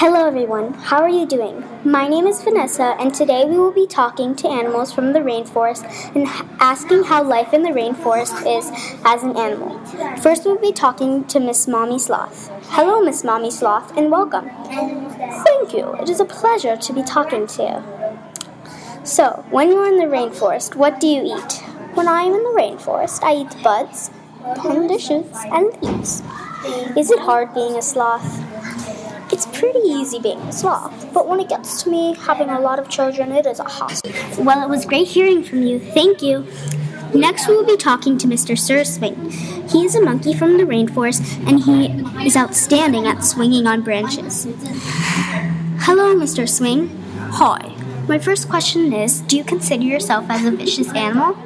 Hello, everyone. How are you doing? My name is Vanessa, and today we will be talking to animals from the rainforest and asking how life in the rainforest is as an animal. First, we'll be talking to Miss Mommy Sloth. Hello, Miss Mommy Sloth, and welcome. Thank you. It is a pleasure to be talking to you. So, when you're in the rainforest, what do you eat? When I am in the rainforest, I eat buds, tender shoots, and leaves. Is it hard being a sloth? It's pretty easy being a sloth, but when it gets to me having a lot of children, it is a hassle. Well, it was great hearing from you. Thank you. Next, we will be talking to Mr. Sir Swing. He is a monkey from the rainforest, and he is outstanding at swinging on branches. Hello, Mr. Swing. Hi. My first question is Do you consider yourself as a vicious animal?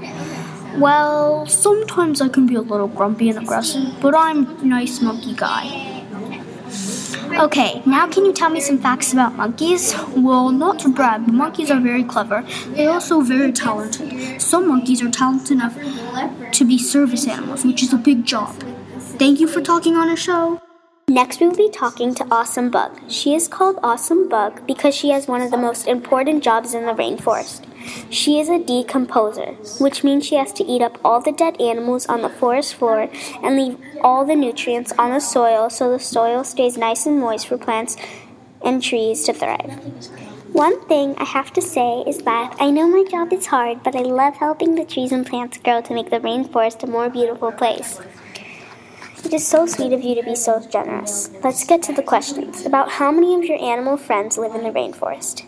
Well, sometimes I can be a little grumpy and aggressive, but I'm a nice monkey guy. Okay, now can you tell me some facts about monkeys? Well, not to brag, but monkeys are very clever. They're also very talented. Some monkeys are talented enough to be service animals, which is a big job. Thank you for talking on our show. Next, we will be talking to Awesome Bug. She is called Awesome Bug because she has one of the most important jobs in the rainforest. She is a decomposer, which means she has to eat up all the dead animals on the forest floor and leave all the nutrients on the soil so the soil stays nice and moist for plants and trees to thrive. One thing I have to say is that I know my job is hard, but I love helping the trees and plants grow to make the rainforest a more beautiful place. It is so sweet of you to be so generous. Let's get to the questions. About how many of your animal friends live in the rainforest?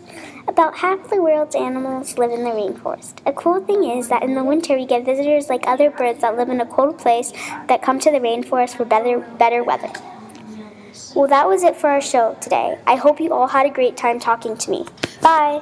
About half the world's animals live in the rainforest. A cool thing is that in the winter we get visitors like other birds that live in a cold place that come to the rainforest for better, better weather. Well, that was it for our show today. I hope you all had a great time talking to me. Bye!